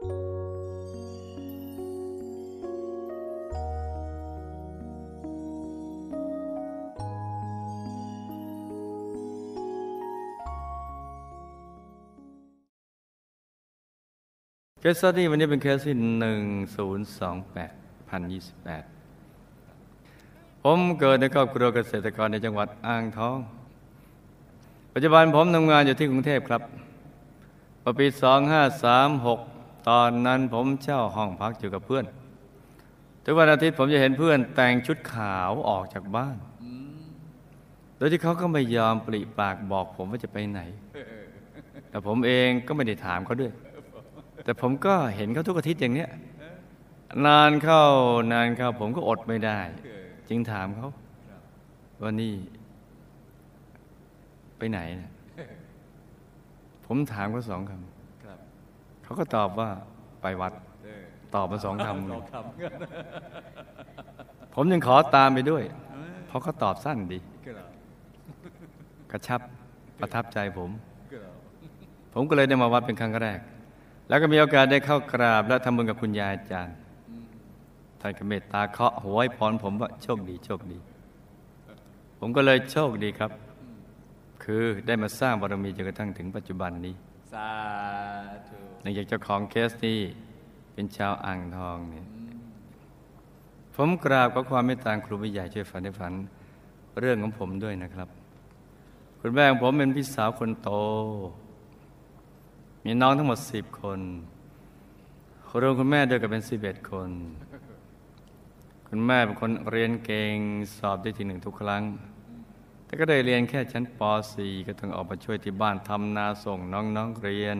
เคสตี้วันนี้เป็นเคสที่หนึ่งศูนย์สองแปดพันยี่สิบแปดผมเกิดในครอบครัวเกษตรกรในจังหวัดอ่างทอง ปัจจุบันผมทำงานอยู่ที่กรุงเทพครับปีสองห้าสามหก ตอนนั้นผมเช่าห้องพักอยู่กับเพื่อน ทุกวันอาทิตย์ผมจะเห็นเพื่อนแต่งชุดขาวออกจากบ้าน โดยที่เขาก็ไม่ยอมปริปากบอกผมว่าจะไปไหน แต่ผมเองก็ไม่ได้ถามเขาด้วย แต่ผมก็เห็นเขาทุกอาทิตย์อย่างเนี้ย นานเข้านานเข้าผมก็อดไม่ได้ จึงถามเขาว่านี่ ไปไหนนะผมถามเขาสองคำ เขาก็ตอบว่าไปวัด ตอบมาสองคำผมยังขอตามไปด้วย เพราะเขาตอบสั้นดี กระชับประทับใจผม ผมก็เลยได้มาวัดเป็นครั้งแรก แล้วก็มีโอกาสได้เข้ากราบ และทำบุญกับคุณยายอาจารย์ท่านก็เมตตาเคาะหัวให้พรผมว่าโชคดีโชคดี ผมก็เลยโชคดีครับ คือได้มาสร้างบารมีจนกระทั่งถึงปัจจุบันนี้ สาธุ ในจากเจ้าของเคสนี้เป็นชาวอ่างทองเนี่ยผมกราบขอความเมตตาครูผู้ใหญ่ช่วยฝันให้ฝันเรื่องของผมด้วยนะครับ คุณแม่ของผมเป็นพี่สาวคนโต มีน้องทั้งหมดสิบคนรวมคุณแม่ด้วยกันเป็นสิบเอ็ดคน คุณแม่เป็นคนเรียนเก่งสอบได้ที่หนึ่งทุกครั้ง แต่ก็ได้เรียนแค่ชั้นป .4 ก็ต้องออกมาช่วยที่บ้านทำนาส่งน้องๆเรียน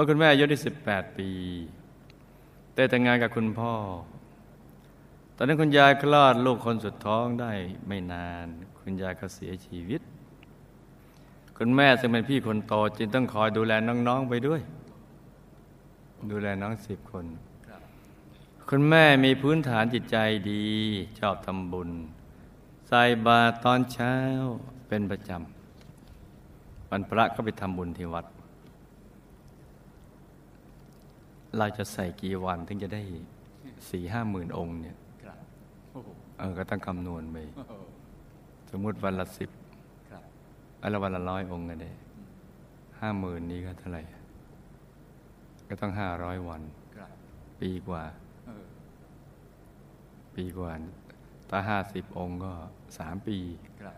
มื่อคุณแม่อายุได้18ปีได้แต่งงานกับคุณพ่อ ตอนนั้นคุณยายคลอดลูกคนสุดท้องได้ไม่นาน คุณยายก็เสียชีวิต คุณแม่ซึ่งเป็นพี่คนโตจึงต้องคอยดูแลน้องๆไปด้วย ดูแลน้องสิบคน คุณแม่มีพื้นฐานจิตใจดีชอบทำบุญ ใส่บาตรตอนเช้าเป็นประจำวันพระก็ไปทำบุญที่วัด เราจะใส่กี่วันถึงจะได้สี่ห้าหมื่นองค์เนี่ยครับโอ้โหเออก็ต้องคำนวณไปโอ้โหสมมุติวันละสิบครับอันละวันละร้อยองค์กันได้ห้าหมื่นนี้ก็เท่าไหร่ ก็ต้องห้าร้อยวันครับปีกว่าเออปีกว่า ถ้าห้าสิบองค์ก็สามปีครับ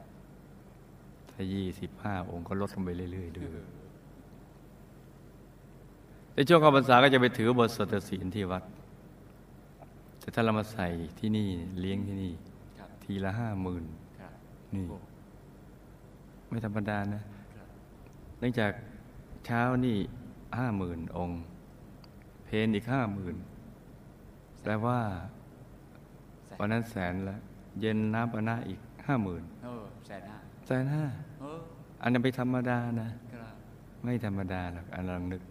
ถ้ายี่สิบห้าองค์ก็ลดลงไปเรื่อยๆดู ในช่วงเข้าพรรษาก็จะไปถือบทสวดศีลที่วัด แต่ถ้าเรามาใส่ที่นี่เลี้ยงที่นี่ครับทีละห้าหมื่นครับนี่โอ้ไม่ธรรมดานะครับเนื่องจากเช้านี่ห้าหมื่นองค์ เพนอีกห้าหมื่นแปลว่าแสนวันนั้นแสนละ เย็นน้ำปะนะอีกห้าหมื่นเออแสนห้าแสนห้าเอออันนั้นไปธรรมดานะครับไม่ธรรมดาหรอกอันลองนึก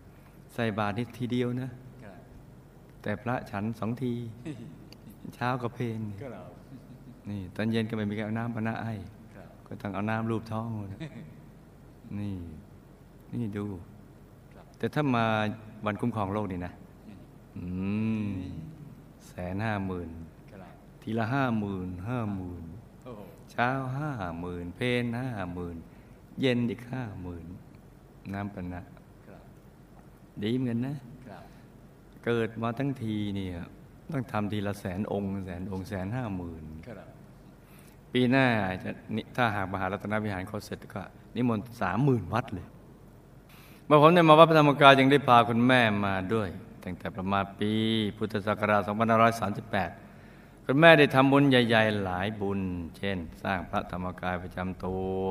ใส่บาตรนี่ทีเดียวนะครับแต่พระฉันสองที เช้ากับเพนครับนี่ตอนเย็นก็ไม่มีการเอาน้ำปะนะไอ้ครับก็ต้องเอาน้ำรูปท้องหมดนะนี่ นี่ดูครับแต่ถ้ามาวันคุ้มครองโลกนี่นะอืมแสนห้าหมื่นครับทีละห้าหมื่นห้าหมื่นโอ้โหเช้าห้าหมื่นเพนห้าหมื่นเย็นอีกห้าหมื่นน้ำปะนะครับ ดีเหมือนกันนะครับเกิดมาทั้งทีเนี่ยต้องทำทีละแสนองค์แสนองค์แสนห้าหมื่นครับปีหน้าจะนิถ้าหากมหารัตนวิหารเขาเสร็จก็ นิมนต์สามหมื่นวัดเลยเมื่อผมได้มาวัดพระธรรมกายยังได้พาคุณแม่มาด้วย ตั้งแต่ประมาณปีพุทธศักราช2538 คุณแม่ได้ทำบุญใหญ่ ๆ หลายบุญ เช่น สร้างพระธรรมกายประจำตัว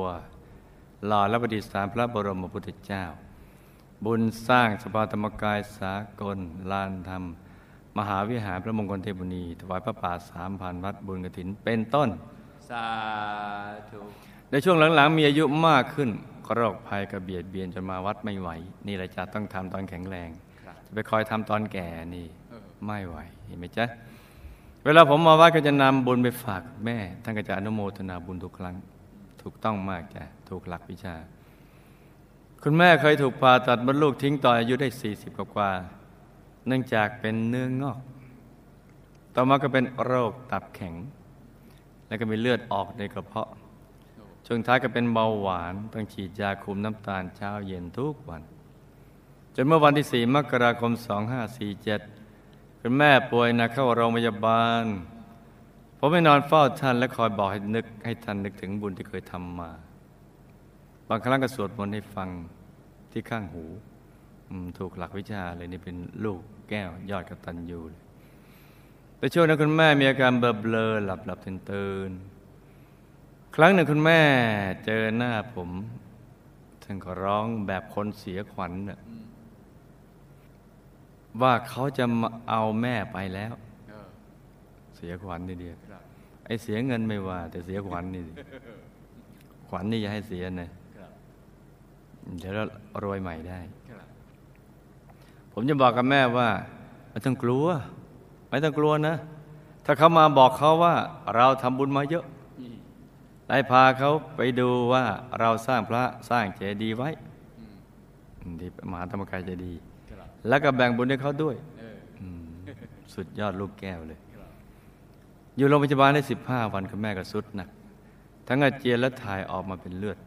หล่อและประดิษฐานพระบรมพุทธเจ้า บุญสร้างสภาธรรมกายสากล ลานธรรม มหาวิหารพระมงคลเทพบุณี ถวายพระป่าสามพันวัดบุญกฐินเป็นต้น สาธุในช่วงหลังๆ มีอายุมากขึ้นก็โรคภัยกระเบียดเบียนจนมาวัดไม่ไหว นี่แหละจะต้องทำตอนแข็งแรงครับจะไปคอยทำตอนแก่นี่เออไม่ไหวเห็นไหมจ๊ะเวลาผมมาวัดก็จะนำบุญไปฝากแม่ท่านก็จะอนุโมทนาบุญทุกครั้ง ถูกต้องมากจ้ะถูกหลักวิชา คุณแม่เคยถูกผ่าตัดมดลูกทิ้งต่ออายุได้ 40กว่า เนื่องจากเป็นเนื้องอก ต่อมาก็เป็นโรคตับแข็ง แล้วก็มีเลือดออกในกระเพาะ ช่วงท้ายก็เป็นเบาหวาน ต้องฉีดยาคุมน้ำตาลเช้าเย็นทุกวัน จนเมื่อวันที่ 4 มกราคม 2547 คุณแม่ป่วยนักเข้าโรงพยาบาล ผมไปนอนเฝ้าท่านและคอยบอกให้นึกให้ท่านนึกถึงบุญที่เคยทำมา บางครั้งก็สวดมนต์ให้ฟังที่ข้างหูอืมถูกหลักวิชาเลยนี่เป็นลูกแก้วยอดกตัญญูเลยแต่ช่วงนั้นคุณแม่มีอาการเบลอเบลอหลับหลับตื่นตื่นครั้งหนึ่งคุณแม่เจอหน้าผมท่านก็ร้องแบบคนเสียขวัญน่ะว่าเขาจะมาเอาแม่ไปแล้วเออเสียขวัญทีเดียวครับไอ้เสียเงินไม่ว่า แต่เสียขวัญนี่สิขวัญนี่อย่าให้เสียนะครับ เดี๋ยวเรารวยใหม่ได้ครับผมจะบอกกับแม่ว่า ไม่ต้องกลัว ไม่ต้องกลัวนะ ถ้าเขามาบอกเขาว่า เราทำบุญมาเยอะอืมได้พาเขาไปดูว่าเราสร้างพระสร้างเจดีย์ไว้อืมที่มหาธรรมกายเจดีย์ครับแล้วก็แบ่งบุญให้เขาด้วยเอออืมสุดยอดลูกแก้วเลยครับอยู่โรงพยาบาลได้สิบห้าวันคุณแม่ก็สุดหนักทั้งอาเจียนและถ่ายออกมาเป็นเลือด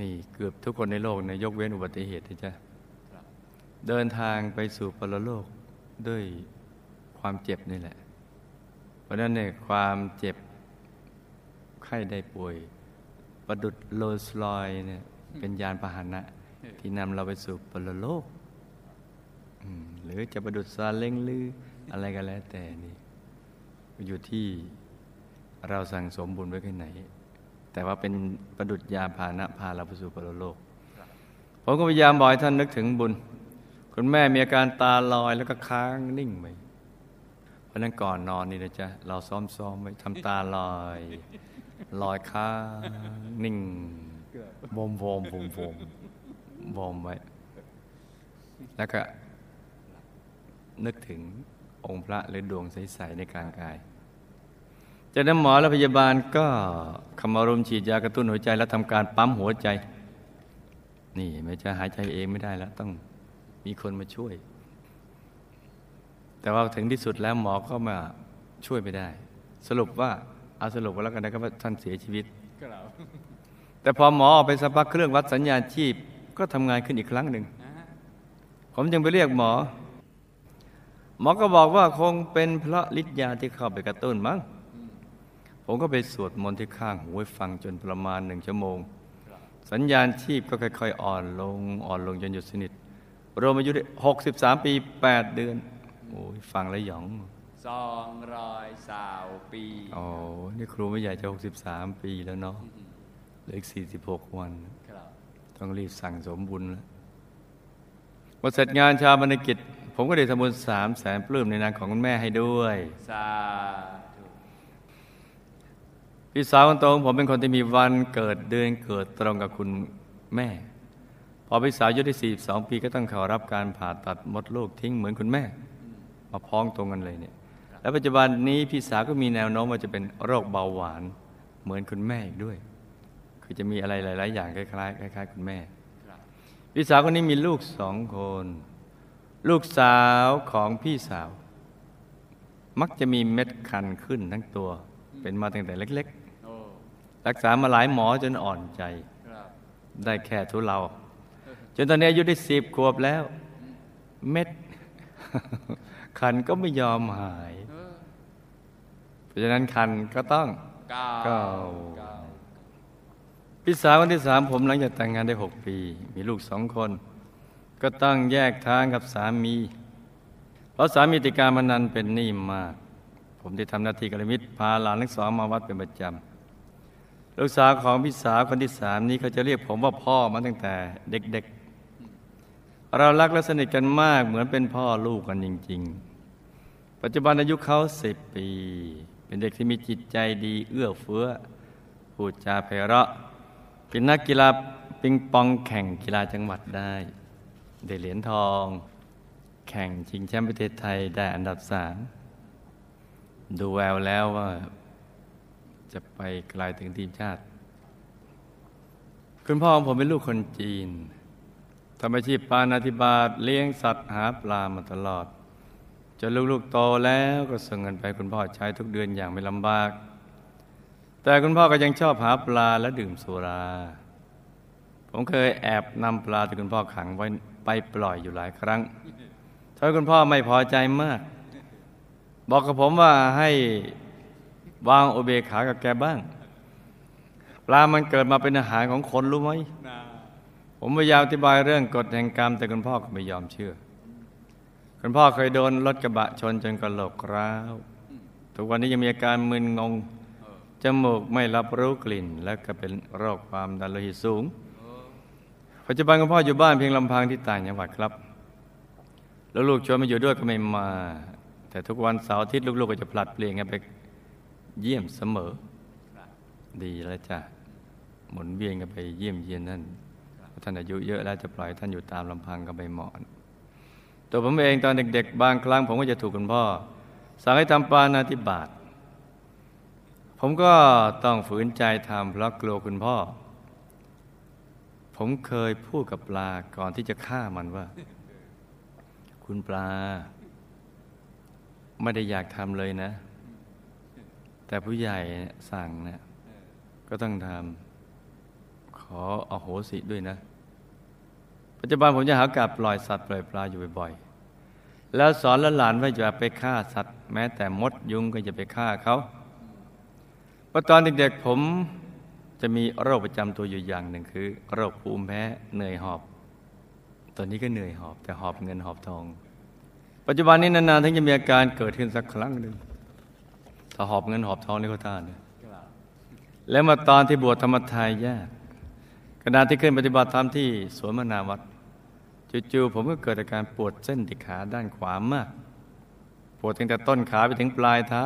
นี่เกือบทุกคนในโลกในะยกเว้นอุบัติเหตุนะจ๊ะครับเดินทางไปสู่ปรโลกด้วยความเจ็บนี่แหละ เพราะฉะนั้นเนี่ยความเจ็บไข้ได้ป่วย ประดุดโลสลอยเนี่ยเป็นยานพาหนะ ที่นำเราไปสู่ปรโลกอืมหรือจะประดุดซาเล้งหรืออะไรก็แล้วแต่นี่ อยู่ที่เราสั่งสมบุญไว้แค่ไหน แต่ว่าเป็นประดุดยาพานะพาเราไปสู่ปรโลก ผมก็พยายามบอกให้ท่านนึกถึงบุญ คุณแม่มีอาการตาลอยแล้วก็ค้างนิ่งไปเพราะนั้นก่อนนอนนี่นะจ๊ะเราซ้อมๆไว้ทำตาลอย ลอยค้างนิ่งวมวมวมวมวมไว้ แล้วก็นึกถึงองค์พระหรือดวงใส ๆ ในกลางกาย จากนั้นหมอและพยาบาลก็คำารมฉีดยากระตุ้นหัวใจแล้วทำการปั๊มหัวใจ นี่ไม่จะหายใจเองไม่ได้แล้ว ต้องมีคนมาช่วย แต่ว่าถึงที่สุดแล้วหมอก็มาช่วยไม่ได้ สรุปว่าเอาสรุปว่าแล้วกันนะครับว่าท่านเสียชีวิตแต่พอหมอออกไปสักพักเครื่องวัดสัญญาณชีพก็ทำงานขึ้นอีกครั้งหนึ่งผมจึงไปเรียกหมอ หมอก็บอกว่าคงเป็นเพราะฤทธิ์ยาที่เข้าไปกระตุ้นมั้ง ผมก็ไปสวดมนต์ที่ข้างหูให้ฟังจนประมาณหนึ่งชั่วโมงครับสัญญาณชีพก็ค่อย ๆ อ่อนลงอ่อนลงจนหยุดสนิทรวมอายุได้63ปี8เดือนโอ้ยฟังแล้วหยองสองร้อยสาวปีโอ้นี่ครูไม่ใหญ่จะ63ปีแล้วเนาะอืมเหลืออีก46วันครับต้องรีบสั่งสมบุญแล้วพอเสร็จงานชาบรรณกิจ ผมก็ได้ทำบุญสามแสนปลื้มในนามของคุณแม่ให้ด้วยสาธุ พี่สาวคนโตของผมเป็นคนที่มีวันเกิดเดือนเกิดตรงกับคุณแม่ พอพี่สาวอายุได้42 ปีก็ต้องเข้ารับการผ่าตัดมดลูกทิ้งเหมือนคุณแม่ มาพ้องตรงกันเลยเนี่ย และปัจจุบันนี้พี่สาวก็มีแนวโน้มว่าจะเป็นโรคเบาหวานเหมือนคุณแม่อีกด้วย คือจะมีอะไรหลาย ๆ อย่างคล้ายๆคล้าย ๆ คุณแม่ พี่สาวคนนี้มีลูกสองคน ลูกสาวของพี่สาว มักจะมีเม็ดคันขึ้นทั้งตัว เป็นมาตั้งแต่เล็ก ๆ รักษามาหลายหมอจนอ่อนใจครับได้แค่ทุเลาจนตอนนี้อายุได้สิบขวบแล้ว เม็ดคันก็ไม่ยอมหายเออเพราะฉะนั้นคันก็ต้องเก้าเก้าเก้าพี่สาวคนที่สามผมหลังจากแต่งงานได้หกปี มีลูกสองคน ก็ต้องแยกทางกับสามี เพราะสามีติดการพนันเป็นหนี้มาก ผมได้ทำหน้าที่กัลยาณมิตรพาหลานทั้งสองมาวัดเป็นประจำ ลูกสาวของพี่สาวคนที่สามนี้เขาจะเรียกผมว่าพ่อมาตั้งแต่เด็กๆ เรารักและสนิทกันมากเหมือนเป็นพ่อลูกกันจริง ๆ ปัจจุบันอายุเขาสิบปี เป็นเด็กที่มีจิตใจดีเอื้อเฟื้อพูดจาไพเราะ เป็นนักกีฬาปิงปองแข่งกีฬาจังหวัดได้ได้เหรียญทอง แข่งชิงแชมป์ประเทศไทยได้อันดับสามดูแววแล้วว่า จะไปไกลถึงทีมชาติ คุณพ่อของผมเป็นลูกคนจีนทำอาชีพปานาธิบาตเลี้ยงสัตว์หาปลามาตลอดจนลูกๆโตแล้วก็ส่งเงินไปคุณพ่อใช้ทุกเดือนอย่างไม่ลำบาก แต่คุณพ่อก็ยังชอบหาปลาและดื่มสุรา ผมเคยแอบนำปลาที่คุณพ่อขังไว้ไปปล่อยอยู่หลายครั้งทำให้คุณพ่อไม่พอใจมาก บอกกับผมว่าให้ วางโอเบขากับแกบ้าง ปลามันเกิดมาเป็นอาหารของคนรู้ไหมผมพยายามอธิบายเรื่องกฎแห่งกรรมแต่คุณพ่อก็ไม่ยอมเชื่อ คุณพ่อเคยโดนรถกระบะชนจนกระโหลกร้าวทุกวันนี้ยังมีอาการมึนงงจมูกไม่รับรู้กลิ่น และก็เป็นโรคความดันโลหิตสูงปัจจุบันคุณพ่ออยู่บ้านเพียงลำพังที่ต่างจังหวัดครับ แล้วลูกชวนมาอยู่ด้วยก็ไม่มา แต่ทุกวันเสาร์อาทิตย์ลูกๆก็จะผลัดเปลี่ยนกันไป เยี่ยมเสมอ ดีแล้วจ้ะหมุนเวียนกันไปเยี่ยมเยียนท่านท่านอายุเยอะแล้วจะปล่อยท่านอยู่ตามลำพังก็ไม่เหมาะตัวผมเองตอนเด็ก ๆ บางครั้ง ผมก็จะถูกคุณพ่อ สั่งให้ทำปานาธิบาตผมก็ต้องฝืนใจทำเพราะกลัวคุณพ่อ ผมเคยพูดกับปลาก่อนที่จะฆ่ามันว่า คุณปลา ไม่ได้อยากทำเลยนะ แต่ผู้ใหญ่สั่งนะก็ต้องทำขออโหสิด้วยนะ ปัจจุบันผมจะหากับปล่อยสัตว์ปล่อยปลาอยู่บ่อยๆ แล้วสอนลหลานว่าอย่าไปฆ่าสัตว์ แม้แต่มดยุงก็อย่าไปฆ่าเขาเพราะตอนเด็กๆผมจะมีโรคประจำตัวอยู่อย่างหนึ่งคือ โรคภูมิแพ้เหนื่อยหอบ ตอนนี้ก็เหนื่อยหอบ แต่หอบเงินหอบทอง ปัจจุบันนี้นานๆถึงจะมีอาการเกิดขึ้นสักครั้งหนึ่ง ถ้าหอบเงินหอบทองนี่เขาท่านเนี่ยแล้วมาตอนที่บวชธรรมทายาทขณะที่ขึ้นปฏิบัติธรรมที่สวนมนาวัดจู่ๆผมก็เกิดอาการปวดเส้นที่ขาด้านขวามาก ปวดตั้งแต่ต้นขาไปถึงปลายเท้า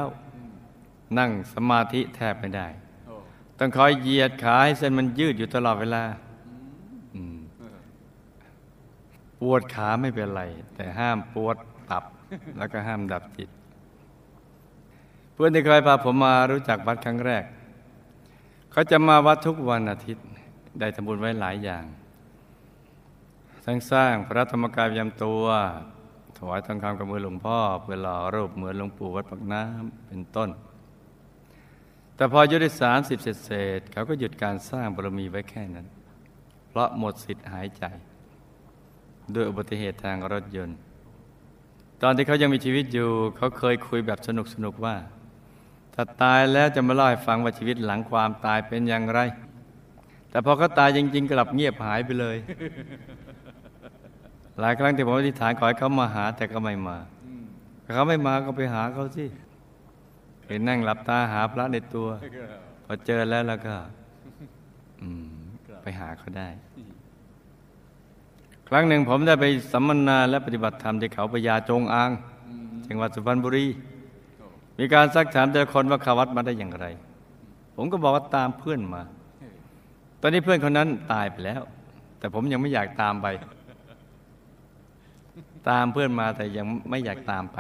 นั่งสมาธิแทบไม่ได้ ต้องคอยเหยียดขาให้เส้นมันยืดอยู่ตลอดเวลาปวดขาไม่เป็นไร แต่ห้ามปวดตับ แล้วก็ห้ามดับจิต เพื่อนที่เคยพาผมมารู้จักวัดครั้งแรก เขาจะมาวัดทุกวันอาทิตย์ได้ทำบุญไว้หลายอย่าง ทั้งสร้างพระธรรมกายประจำตัว ถวายทองคำกับมือหลวงพ่อ เพื่อหล่อรูปเหมือนหลวงปู่วัดปักน้ำเป็นต้น แต่พออายุได้สามสิบเศษเขาก็หยุดการสร้างบารมีไว้แค่นั้น เพราะหมดสิทธิ์หายใจด้วยอุบัติเหตุทางรถยนต์ ตอนที่เขายังมีชีวิตอยู่ เขาเคยคุยแบบสนุกๆว่า ถ้าตายแล้วจะมาเล่าให้ฟังว่าชีวิตหลังความตายเป็นอย่างไร แต่พอเขาตายจริง ๆ กลับเงียบหายไปเลย หลายครั้งที่ผมอธิษฐานขอให้เขามาหาแต่ก็ไม่มาถ้าเขาไม่มาก็ไปหาเขาสิเห็นนั่งหลับตาหาพระในตัว พอเจอแล้วแล้วก็อืมไปหาเขาได้ ครั้งหนึ่งผมได้ไปสัมมนาและปฏิบัติธรรมที่เขาพญาจงอางจังหวัดสุพรรณบุรี มีการซักถามแต่ละคนว่าเขาวัดมาได้อย่างไร ผมก็บอกว่าตามเพื่อนมา ตอนนี้เพื่อนคนนั้นตายไปแล้ว แต่ผมยังไม่อยากตามไป ตามเพื่อนมาแต่ยังไม่อยากตามไป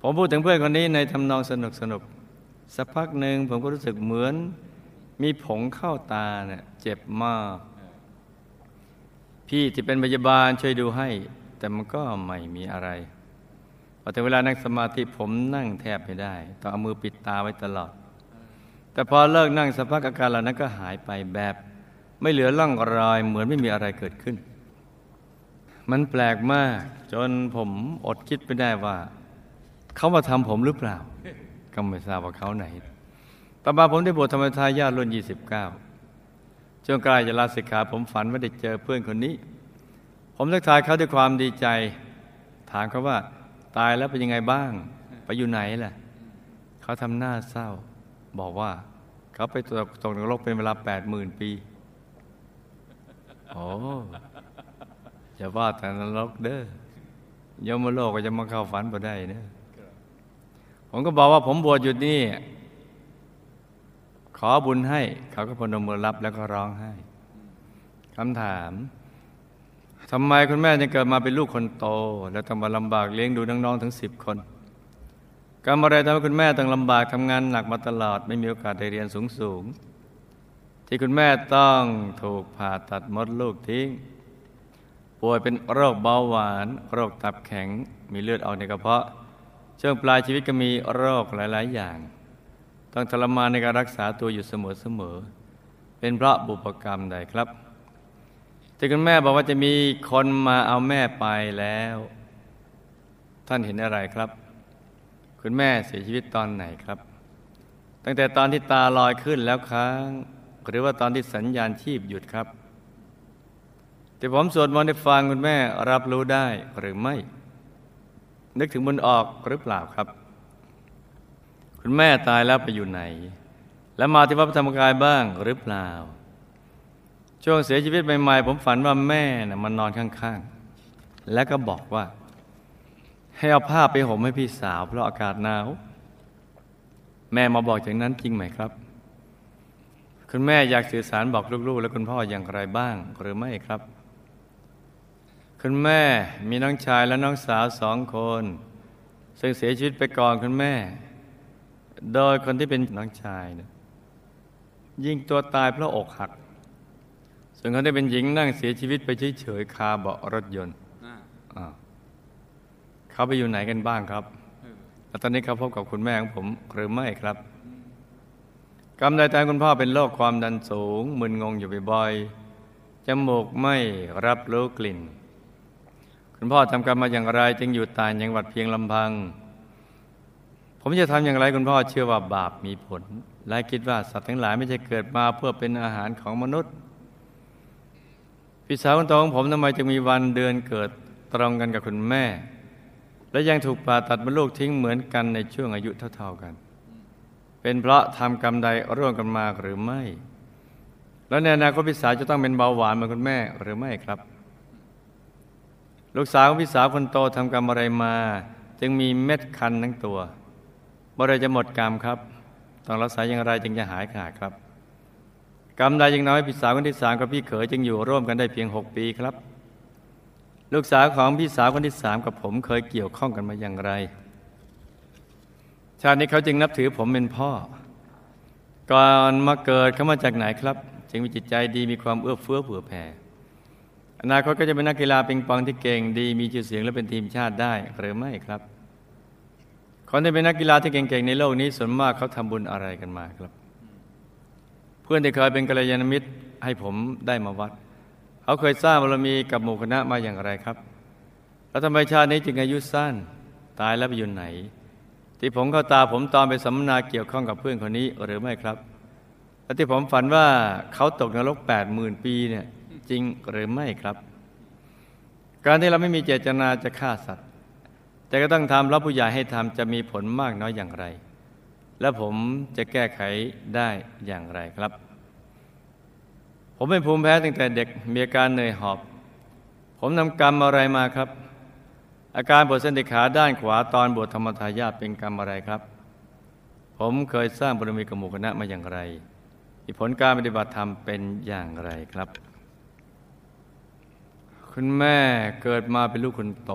ผมพูดถึงเพื่อนคนนี้ในทำนองสนุกสนุกสักพักหนึ่งผมก็รู้สึกเหมือน มีผงเข้าตาเนี่ยเจ็บมาก พี่ที่เป็นพยาบาลช่วยดูให้ แต่มันก็ไม่มีอะไรพ อถึงเวลานั่งสมาธิผมนั่งแทบไม่ได้ ต้องเอามือปิดตาไว้ตลอด แต่พอเลิกนั่งสักพักอาการเหล่านั้นก็หายไปแบบ ไม่เหลือร่องรอยเหมือนไม่มีอะไรเกิดขึ้น มันแปลกมาก จนผมอดคิดไม่ได้ว่า เขามาทำผมหรือเปล่า ก็ไม่ทราบว่าเขาไหนต่อมาผมได้บวชธรรมทายาทรุ่น 29ช่วงใกล้จะลาสิกขาผมฝันว่าได้เจอเพื่อนคนนี้ ผมทักทายเขาด้วยความดีใจ ถามเขาว่า ตายแล้วเป็นยังไงบ้าง ไปอยู่ไหนล่ะ เขาทำหน้าเศร้า บอกว่า เขาไปตกตกนรกเป็นเวลาแปดหมื่นปีโอ้จะว่าแต่นรกเด้อยมโลกก็จะมาเข้าฝันบ่ได้เนะผมก็บอกว่าผมบวชอยู่นี่ ขอบุญให้ เขาก็พนมมือรับแล้วก็ร้องไห้คำถาม ทำไมคุณแม่จึงเกิดมาเป็นลูกคนโต แล้วต้องมาลำบากเลี้ยงดูน้องๆถึงสิบคนกรรมอะไรทำให้คุณแม่ต้องลำบากทำงานหนักมาตลอดไม่มีโอกาสได้เรียนสูงสูงที่คุณแม่ต้องถูกผ่าตัดมดลูกทิ้งป่วยเป็นโรคเบาหวาน โรคตับแข็ง มีเลือดออกในกระเพาะ ช่วงปลายชีวิตก็มีโรคหลาย ๆ อย่าง ต้องทรมานในการรักษาตัวอยู่เสมอๆเป็นเพราะบุพกรรมใดครับ ที่คุณแม่บอกว่าจะมีคนมาเอาแม่ไปแล้ว ท่านเห็นอะไรครับ คุณแม่เสียชีวิตตอนไหนครับ ตั้งแต่ตอนที่ตาลอยขึ้นแล้วค้าง หรือว่าตอนที่สัญญาณชีพหยุดครับ แต่ผมสวดมนต์ให้ฟังคุณแม่รับรู้ได้หรือไม่ นึกถึงมันออกหรือเปล่าครับ คุณแม่ตายแล้วไปอยู่ไหน แล้วมาที่วัดพระธรรมกายบ้างหรือเปล่า ช่วงเสียชีวิตใหม่ๆผมฝันว่าแม่น่ะมันนอนข้าง ๆ แล้วก็บอกว่า ให้เอาผ้าไปห่มให้พี่สาว เพราะอากาศหนาว แม่มาบอกอย่างนั้นจริงไหมครับ คุณแม่อยากสื่อสารบอกลูกๆ และคุณพ่ออย่างไรบ้างหรือไม่ครับ คุณแม่มีน้องชายและน้องสาวสองคน ซึ่งเสียชีวิตไปก่อนคุณแม่ โดยคนที่เป็นน้องชายนะยิงตัวตายเพราะอกหัก ส่วนคนที่เป็นหญิงนั่งเสียชีวิตไปเฉยๆคาเบาะรถยนต์อ่าอ้าวเขาไปอยู่ไหนกันบ้างครับเออแล้วตอนนี้เขาพบกับคุณแม่ของผมหรือไม่ครับกรรมใดตายคุณพ่อเป็นโรคความดันสูง มึนงงอยู่บ่อยๆจมูกไม่รับรู้กลิ่น คุณพ่อทำกรรมมาอย่างไร จึงอยู่ต่างจังหวัดเพียงลำพัง ผมจะทำอย่างไรคุณพ่อเชื่อว่าบาปมีผล และคิดว่าสัตว์ทั้งหลายไม่ใช่เกิดมาเพื่อเป็นอาหารของมนุษย์ พี่สาวคนโตของผมทำไมจึงมีวันเดือนเกิดตรงกันกับคุณแม่ และยังถูกผ่าตัดมดลูกทิ้งเหมือนกันในช่วงอายุเท่า ๆกัน เป็นเพราะทำกรรมใดร่วมกันมาหรือไม่ แล้วในอนาคตพี่สาวจะต้องเป็นเบาหวานเหมือนคุณแม่หรือไม่ครับ ลูกสาวของพี่สาวคนโตทำกรรมอะไรมา จึงมีเม็ดคันทั้งตัวเมื่อไรจะหมดกรรมครับ ต้องรักษาอย่างไรจึงจะหายขาดครับ กรรมใดยังน้อยพี่สาวคนที่สามกับพี่เขยจึงอยู่ร่วมกันได้เพียงหกปีครับ ลูกสาวของพี่สาวคนที่สามกับผมเคยเกี่ยวข้องกันมาอย่างไร ชาตินี้เขาจึงนับถือผมเป็นพ่อ ก่อนมาเกิดเขามาจากไหนครับ จึงมีจิตใจดีมีความเอื้อเฟื้อเผื่อแผ่อนาคตก็จะเป็นนักกีฬาปิงปองที่เก่งดีมีชื่อเสียงและเป็นทีมชาติได้หรือไม่ครับคนที่เป็นนักกีฬาที่เก่งๆในโลกนี้ส่วนมากเขาทำบุญอะไรกันมาครับ พื่อนที่เคยเป็นกัลยาณมิตรให้ผมได้มาวัด เขาเคยสร้างบารมีกับหมู่คณะมาอย่างไรครับ แล้วทำไมชาตินี้จึงอายุสั้น ตายแล้วไปอยู่ไหน ที่ผมเข้าตาผมตอนไปสัมมนาเกี่ยวข้องกับเพื่อนคนนี้หรือไม่ครับ และที่ผมฝันว่าเขาตกนรกแปดหมื่นปีเนี่ยจริงหรือไม่ครับ การที่เราไม่มีเจตนาจะฆ่าสัตว์ แต่ก็ต้องทำรับผู้ใหญ่ให้ทำจะมีผลมากน้อยอย่างไร และผมจะแก้ไขได้อย่างไรครับ ผมเป็นภูมิแพ้ตั้งแต่เด็กมีอาการเหนื่อยหอบ ผมนำกรรมอะไรมาครับ อาการปวดเส้นติขาด้านขวาตอนบวชธรรมทายาทเป็นกรรมอะไรครับ ผมเคยสร้างบารมีกับหมู่คณะมาอย่างไรผลการปฏิบัติธรรมเป็นอย่างไรครับ คุณแม่เกิดมาเป็นลูกคนโต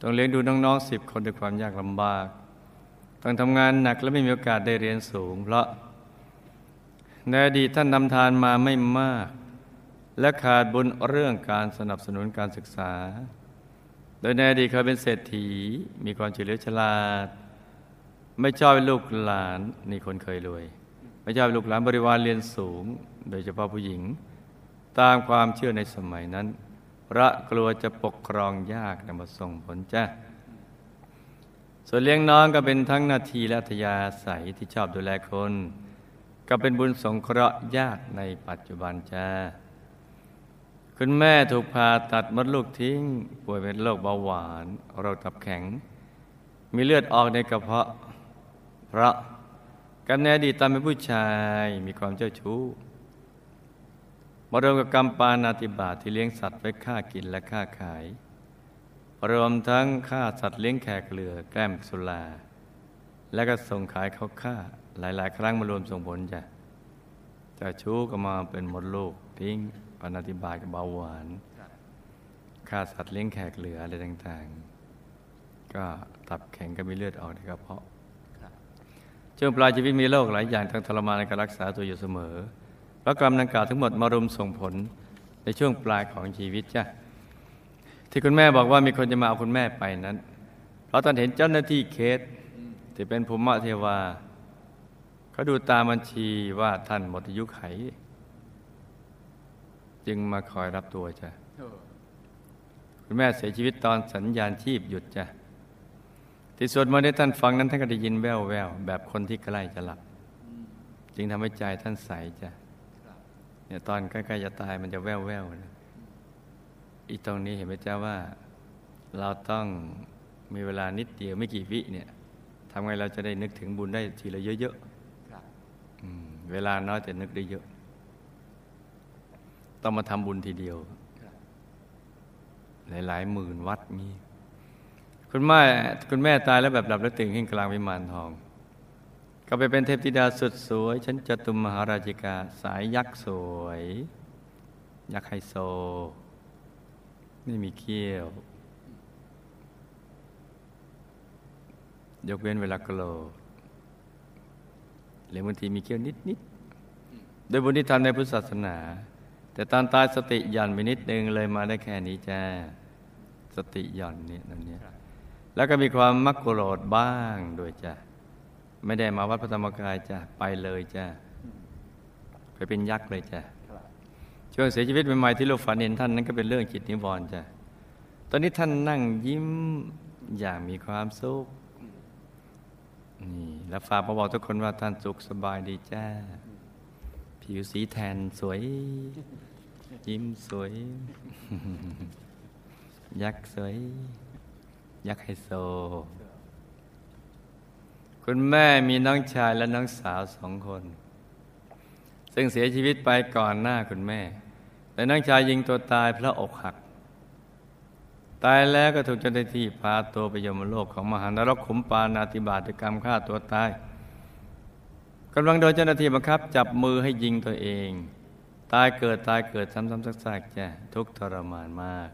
ต้องเลี้ยงดูน้องๆสิบคนด้วยความยากลำบาก ต้องทำงานหนักและไม่มีโอกาสได้เรียนสูง เพราะในอดีตท่านทำทานมาไม่มาก และขาดบุญเรื่องการสนับสนุนการศึกษา โดยในอดีตเคยเป็นเศรษฐี มีความเฉลียวฉลาด ไม่ชอบให้ลูกหลานนี่คนเคยรวย ไม่ชอบให้ลูกหลานบริวารเรียนสูง โดยเฉพาะผู้หญิง ตามความเชื่อในสมัยนั้น พระกลัวจะปกครองยากนำมาส่งผลจ้า ส่วนเลี้ยงน้องก็เป็นทั้งนาทีและอัธยาศัยที่ชอบดูแลคน ก็เป็นบุญสงเคราะห์ญาติในปัจจุบันจ้าคุณแม่ถูกผ่าตัดมดลูกทิ้ง ป่วยเป็นโรคเบาหวานโรคตับแข็ง มีเลือดออกในกระเพาะ เพราะกันในอดีตตอนเป็นผู้ชายมีความเจ้าชู้มารวมกับกรรมปานาติบาที่เลี้ยงสัตว์ไว้ฆ่ากินและฆ่าขาย รวมทั้งฆ่าสัตว์เลี้ยงแขกเหลือแกล้มสุลา และก็ส่งขายเขาฆ่าหลาย ๆ ครั้งมารวมส่งผลจ้ะจะชู้ก็มาเป็นมดลูกทิ้งปนติบาตกับเบาหวานฆ่าสัตว์เลี้ยงแขกเหลืออะไรต่างๆ ก็ตับแข็งก็มีเลือดออกในกระเพาะช่วงปลายชีวิตมีโรคหลายอย่างต้งทรมานในการรักษาตัวอยู่เสมอพราะกรรมดังกล่าวทั้งหมดมารุมส่งผลในช่วงปลายของชีวิตจ้ะ ที่คุณแม่บอกว่ามีคนจะมาเอาคุณแม่ไปนั้น เพราะตอนเห็นเจ้าหน้าที่เคสที่เป็นภูมิเทวาเขาดูตามบัญชีว่าท่านหมดอายุไข จึงมาคอยรับตัวจ้ะคุณแม่เสียชีวิตตอนสัญญาณชีพหยุดจ้ะที่สวดมนต์ให้ท่านฟังนั้นท่านก็ได้ยินแว่วแววแบบคนที่ใกล้จะหลับ จึงทำให้ใจท่านใสจ้ะเนี่ยตอนใกล้ๆจะตายมันจะแว่วแววนะ อีตรงนี้เห็นไหมจ้าว่า เราต้องมีเวลานิดเดียวไม่กี่วิเนี่ยทำไงเราจะได้นึกถึงบุญได้ทีละเยอะครับๆอืมเวลาน้อยแต่นึกได้เยอะ ต้องมาทำบุญทีเดียวครับหลายๆหมื่นวัดมีคุณแม่คุณแม่ตายแล้วแบบหลับแล้วตื่นขึ้นกลางวิมานทอง ก็ไปเป็นเทพธิดาสุดสวยชั้นจตุมมหาราชิกา สายยักษ์สวย ยักษ์ไฮโซ ไม่มีเขี้ยว ยกเว้นเวลาโกรธหรือบางทีมีเขี้ยวนิดๆโดยบุญที่ทำในพุทธศาสนา แต่ตอนตายสติหย่อนไปนิดนึงเลยมาได้แค่นี้จ้าสติหย่อนเนี่ยนั่นเนี่ยแล้วก็มีความมักโกรธบ้างด้วยจ้ะไม่ได้มาวัดพระธรรมกายจ้ะไปเลยจ้ะไปเป็นยักษ์เลยจ้ะครับ ช่วงเสียชีวิตใหม่ๆที่ลูกฝันเห็นท่านนั้นก็เป็นเรื่องจิตนิวรณ์จ้ะตอนนี้ท่านนั่งยิ้มอย่างมีความสุขนี่แล้วฝากมาบอกทุกคนว่าท่านสุขสบายดีจ้า ผิวสีแทนสวย ยิ้มสวย ยักษ์สวย ยักษ์ไฮโซ คุณแม่มีน้องชายและน้องสาวสองคน ซึ่งเสียชีวิตไปก่อนหน้าคุณแม่แต่น้องชายยิงตัวตายเพราะอกหัก ตายแล้วก็ถูกเจ้าหน้าที่พาตัวไปยมโลกของมหานรกขุมปานาติบาตกรรมฆ่าตัวตายกำลังโดนเจ้าหน้าที่บังคับ จับมือให้ยิงตัวเอง ตายเกิดตายเกิดซ้ำๆซากๆจ้ะทุกทรมานมาก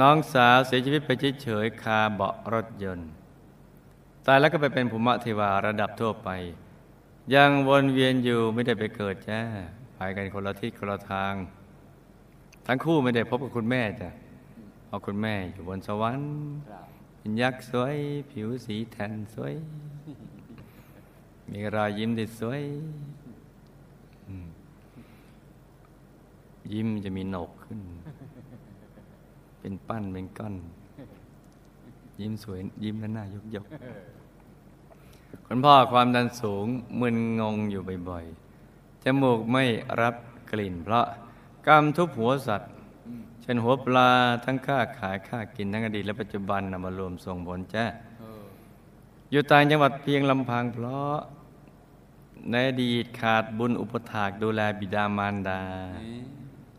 น้องสาวเสียชีวิตไปเฉยๆคาเบาะรถยนต์ ตายแล้วก็ไปเป็นภูมิเทวาระดับทั่วไป ยังวนเวียนอยู่ไม่ได้ไปเกิดจ้าไปกันคนละทิศคนละทาง ทั้งคู่ไม่ได้พบกับคุณแม่จ้ะเพราะคุณแม่อยู่บนสวรรค์เป็นยักษ์สวย ผิวสีแทนสวย มีรอยยิ้มที่สวย ยิ้มจะมีหนกขึ้น เป็นปั้นเป็นก้อน ยิ้มสวย ยิ้มแล้วหน้ายกยก คุณพ่อความดันสูงมึนงงอยู่บ่อยๆ จมูกไม่รับกลิ่น เพราะกรรมทุบหัวสัตว์ เช่นหัวปลาทั้งค่าขายค่ากินทั้งอดีตและปัจจุบันนำมารวมส่งผลจ้าเอออยู่ต่างจังหวัดเพียงลำพังเพราะในอดีตขาดบุญอุปถากดูแลบิดามารดานี่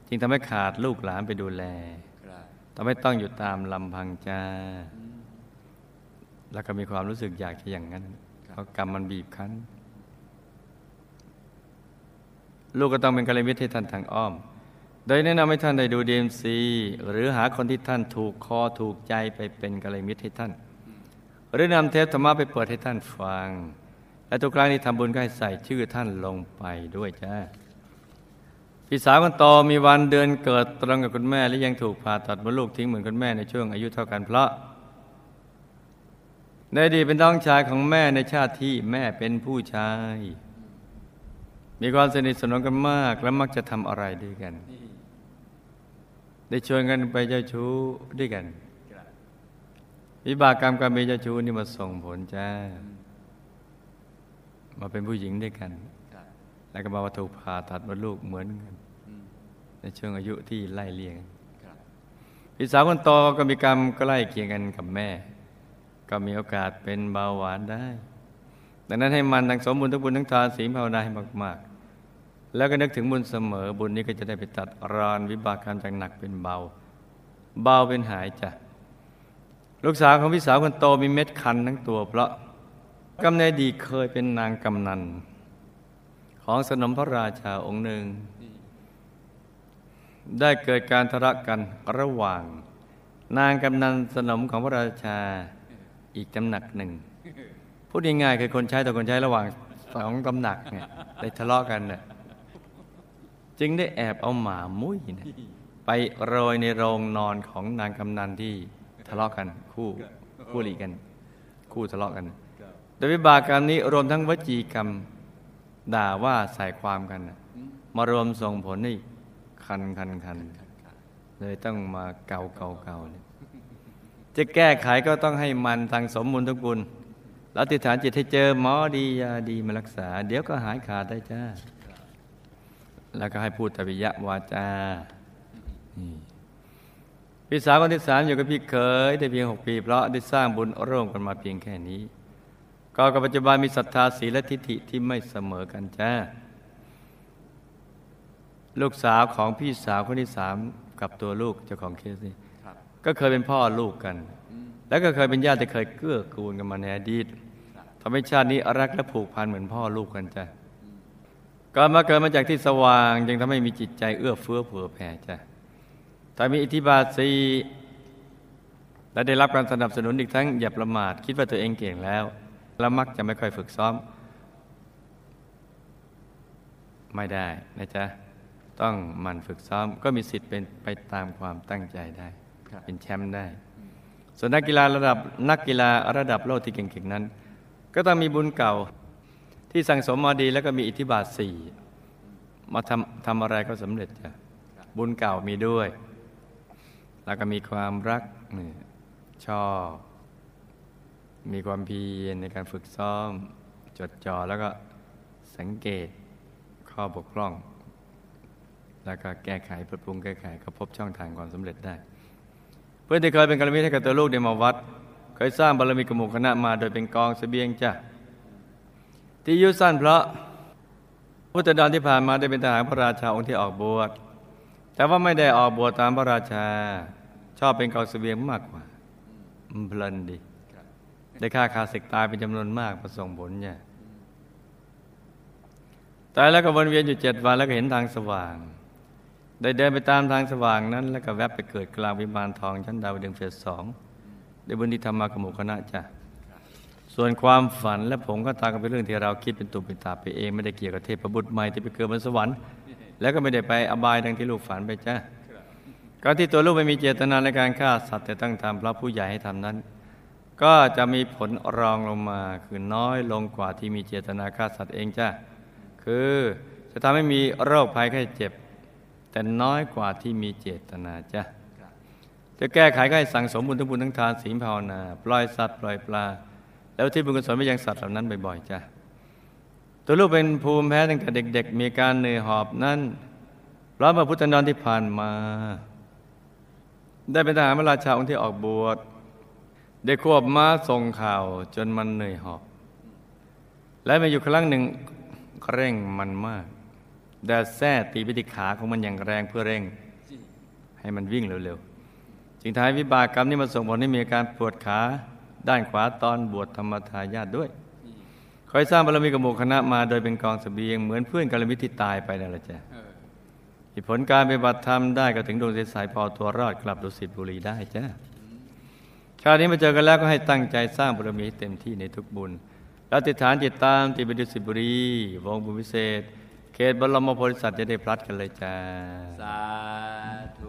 จึงทำให้ขาดลูกหลานไปดูแลครับทำให้ต้องอยู่ตามลำพังจ้าอืมแล้วก็มีความรู้สึกอยากจะอย่างนั้นครับ เพราะกรรมมันบีบคั้น ลูกก็ต้องเป็นกัลยาณมิตรให้ท่านทางอ้อม โดยแนะนำให้ท่านได้ดูดีเอ็มซีหรือหาคนที่ท่านถูกคอถูกใจไปเป็นกัลยาณมิตรให้ท่าน หรือนำเทปธรรมะไปเปิดให้ท่านฟัง และทุกครั้งที่ทำบุญก็ให้ใส่ชื่อท่านลงไปด้วยจ้าพี่สาวคนโตมีวันเดือนเกิดตรงกับคุณแม่และยังถูกผ่าตัดมดลูกทิ้งเหมือนคุณแม่ในช่วงอายุเท่ากันเพราะ ในอดีตเป็นน้องชายของแม่ในชาติที่แม่เป็นผู้ชาย มีความสนิทสนมกันมาก และมักจะทำอะไรด้วยกัน ได้ชวนกันไปเจ้าชู้ด้วยกันครับวิบากกรรมการมีเจ้าชู้นี่มาส่งผลจ้า มาเป็นผู้หญิงด้วยกัน แล้วก็มาว่าถูกผ่าตัดมดลูกเหมือนกัน ในช่วงอายุที่ไล่เลี่ยงพี่สาวคนโตก็มีกรรมใกล้เคียงกันกับแม่ ก็มีโอกาสเป็นเบาหวานได้ ดังนั้นให้มันทั้งสมบุญทั้งบุญทั้งทานศีลภาวนาให้มาก ๆ แล้วก็นึกถึงบุญเสมอบุญนี้ก็จะได้ไปตัดรอนวิบากกรรมจากหนักเป็นเบา เบาเป็นหายจ้ะลูกสาวของพี่สาวคนโตมีเม็ดคันทั้งตัว เพราะกำเนิดดีเคยเป็นนางกำนัน ของสนมพระราชาองค์หนึ่ง ได้เกิดการทะเลาะกันระหว่าง นางกำนันสนมของพระราชา อีกตำหนักหนึ่งพูดง่ายๆคือคนใช้ต่อคนใช้ระหว่างสองตำหนักเนี่ยได้ทะเลาะกันเนี่ยจึงได้แอบเอาหมามุ้ยนี่ยไปโรยในโรงนอนของนางกำนันที่ทะเลาะกันคู่คู่หลีกัน คู่ทะเลาะกัน โดยวิบากกรรมนี้รวมทั้งวจีกรรมด่าว่าใส่ความกัน มารวมส่งผลให้คันคันคันเลยต้องมาเกาเกาเกาเนี่ย จะแก้ไขก็ต้องให้มันทางสมมุนทุกบุญแล้วติฐานจิตให้เจอหมอดียาดีมารักษา เดี๋ยวก็หายขาดได้จ้า แล้วก็ให้พูดตวิยะวาจาพี่สาวคนที่สามอยู่กับพี่เคยได้เพียงหกปี เพราะได้สร้างบุญร่วมกันมาเพียงแค่นี้ ก็กับปัจจุบันมีศรัทธาศีลและทิฏฐิที่ไม่เสมอกันจ้า ลูกสาวของพี่สาวคนที่สามกับตัวลูกเจ้าของเคสนี่ครับ ก็เคยเป็นพ่อลูกกัน แล้วก็เคยเป็นญาติเคยเกื้อกูลกันมาในอดีตทำให้ชาตินี้รักและผูกพันเหมือนพ่อลูกกันจ้ะก่อนมาเกิดมาจากที่สว่างยังทำให้มีจิตใจเอื้อเฟื้อเผื่อแผ่จ้ะแต่มีอิทธิบาทสีและได้รับการสนับสนุนอีกทั้งอย่าประมาท คิดว่าตัวเองเก่งแล้ว แล้วมักจะไม่ค่อยฝึกซ้อม ไม่ได้นะจ๊ะ ต้องมันฝึกซ้อมก็มีสิทธิ์เป็นไปตามความตั้งใจได้ เป็นแชมป์ได้ ส่วนนักกีฬาระดับนักกีฬาระดับโลกที่เก่งๆนั้น ก็ต้องมีบุญเก่าที่สั่งสมมาดีแล้วก็มีอิทธิบาทสี่มาทำทำอะไรก็สำเร็จจ้ะบุญเก่ามีด้วย แล้วก็มีความรักนี่ชอบ มีความเพียรในการฝึกซ้อม จดจ่อแล้วก็สังเกตข้อบกพร่อง แล้วก็แก้ไขปรับปรุงแก้ไขก็พบช่องทางความสำเร็จได้ พื่อนที่เคยเป็นกัลยาณมิตรให้กับตัวลูกได้มาวัด เคยสร้างบารมีกบหมู่คณะมาโดยเป็นกองเสบียงจ้ะที่ยุสั้นเพราะพุทธดอนที่ผ่านมาได้เป็นทหารพระราชาองค์ที่ออกบวชแต่ว่าไม่ได้ออกบวชตามพระราชา ชอบเป็นกองเสบียงมากกว่ามันเพลินดีได้ฆ่าคาศึกตายเป็นจำนวนมากประสงผลเนี่ยตายแล้วก็วนเวียนอยู่เจ็ดวันแล้วก็เห็นทางสว่าง ได้เดินไปตามทางสว่างนั้น แล้วก็แวบไปเกิดกลางวิมานทองชั้นดาวดึงเฟสสองได้บุญที่ทำมากับหมู่คณะจ้ะส่วนความฝันและผมก็ตามกันเป็นเรื่องที่เราคิดเป็นตุเป็นตาไปเองไม่ได้เกี่ยวกับเทพบุตรใหม่ที่ไปเกิดบนสวรรค์ แล้วก็ไม่ได้ไปอบายดังที่ลูกฝันไปจ้ะการที่ตัวลูกไม่มีเจตนาในการฆ่าสัตว์แต่ตั้งทำเพราะผู้ใหญ่ให้ทำนั้น ก็จะมีผลรองลงมาคือน้อยลงกว่าที่มีเจตนาฆ่าสัตว์เองจ้ะคือจะทำให้มีโรคภัยไข้เจ็บ แต่น้อยกว่าที่มีเจตนาจ้ะจะแก้ไขก็ให้สั่งสมบุญทั้งบุญทั้งทานศีลภาวนา ปล่อยสัตว์ปล่อยปลา แล้วที่บุญกุศลไปยังสัตว์เหล่านั้นบ่อยๆจ้ะตัวลูกเป็นภูมิแพ้ตั้งแต่เด็ก ๆ มีการเหนื่อยหอบนั่นพราะมาพุทธนอนที่ผ่านมา ได้เป็นทหารพระราชาองค์ที่ออกบวชได้ควบม้าส่งข่าวจนมันเหนื่อยหอบ และมาอยู่ครั้งหนึ่งเร่งมันมาก แดดแท้ตีไปที่ขาของมันอย่างแรงเพื่อเร่ง ให้มันวิ่งเร็วๆ จึงทำให้วิบากกรรมนี้มาส่งผลให้มีอาการปวดขาด้านขวาตอนบวชธรรมทายาทด้วย คอยสร้างบารมีกับหมู่คณะมาโดยเป็นกองเสบียงเหมือนเพื่อนกัลยาณมิตรที่ตายไปนั่นแหละจ้ะเออเหตุผลการปฏิบัติธรรมได้ก็ถึงดวงใสๆพอตัวรอดกลับดุสิตบุรีได้จ้ะชาตินี้มาเจอกันแล้วก็ให้ตั้งใจสร้างบารมีเต็มที่ในทุกบุญ แล้วติดฐานจิตตามติดไปดุสิตบุรี วงบุญพิเศษ เกตบรมโพธิสัตว์จะได้พลัดกันเลยจ้า สาธุ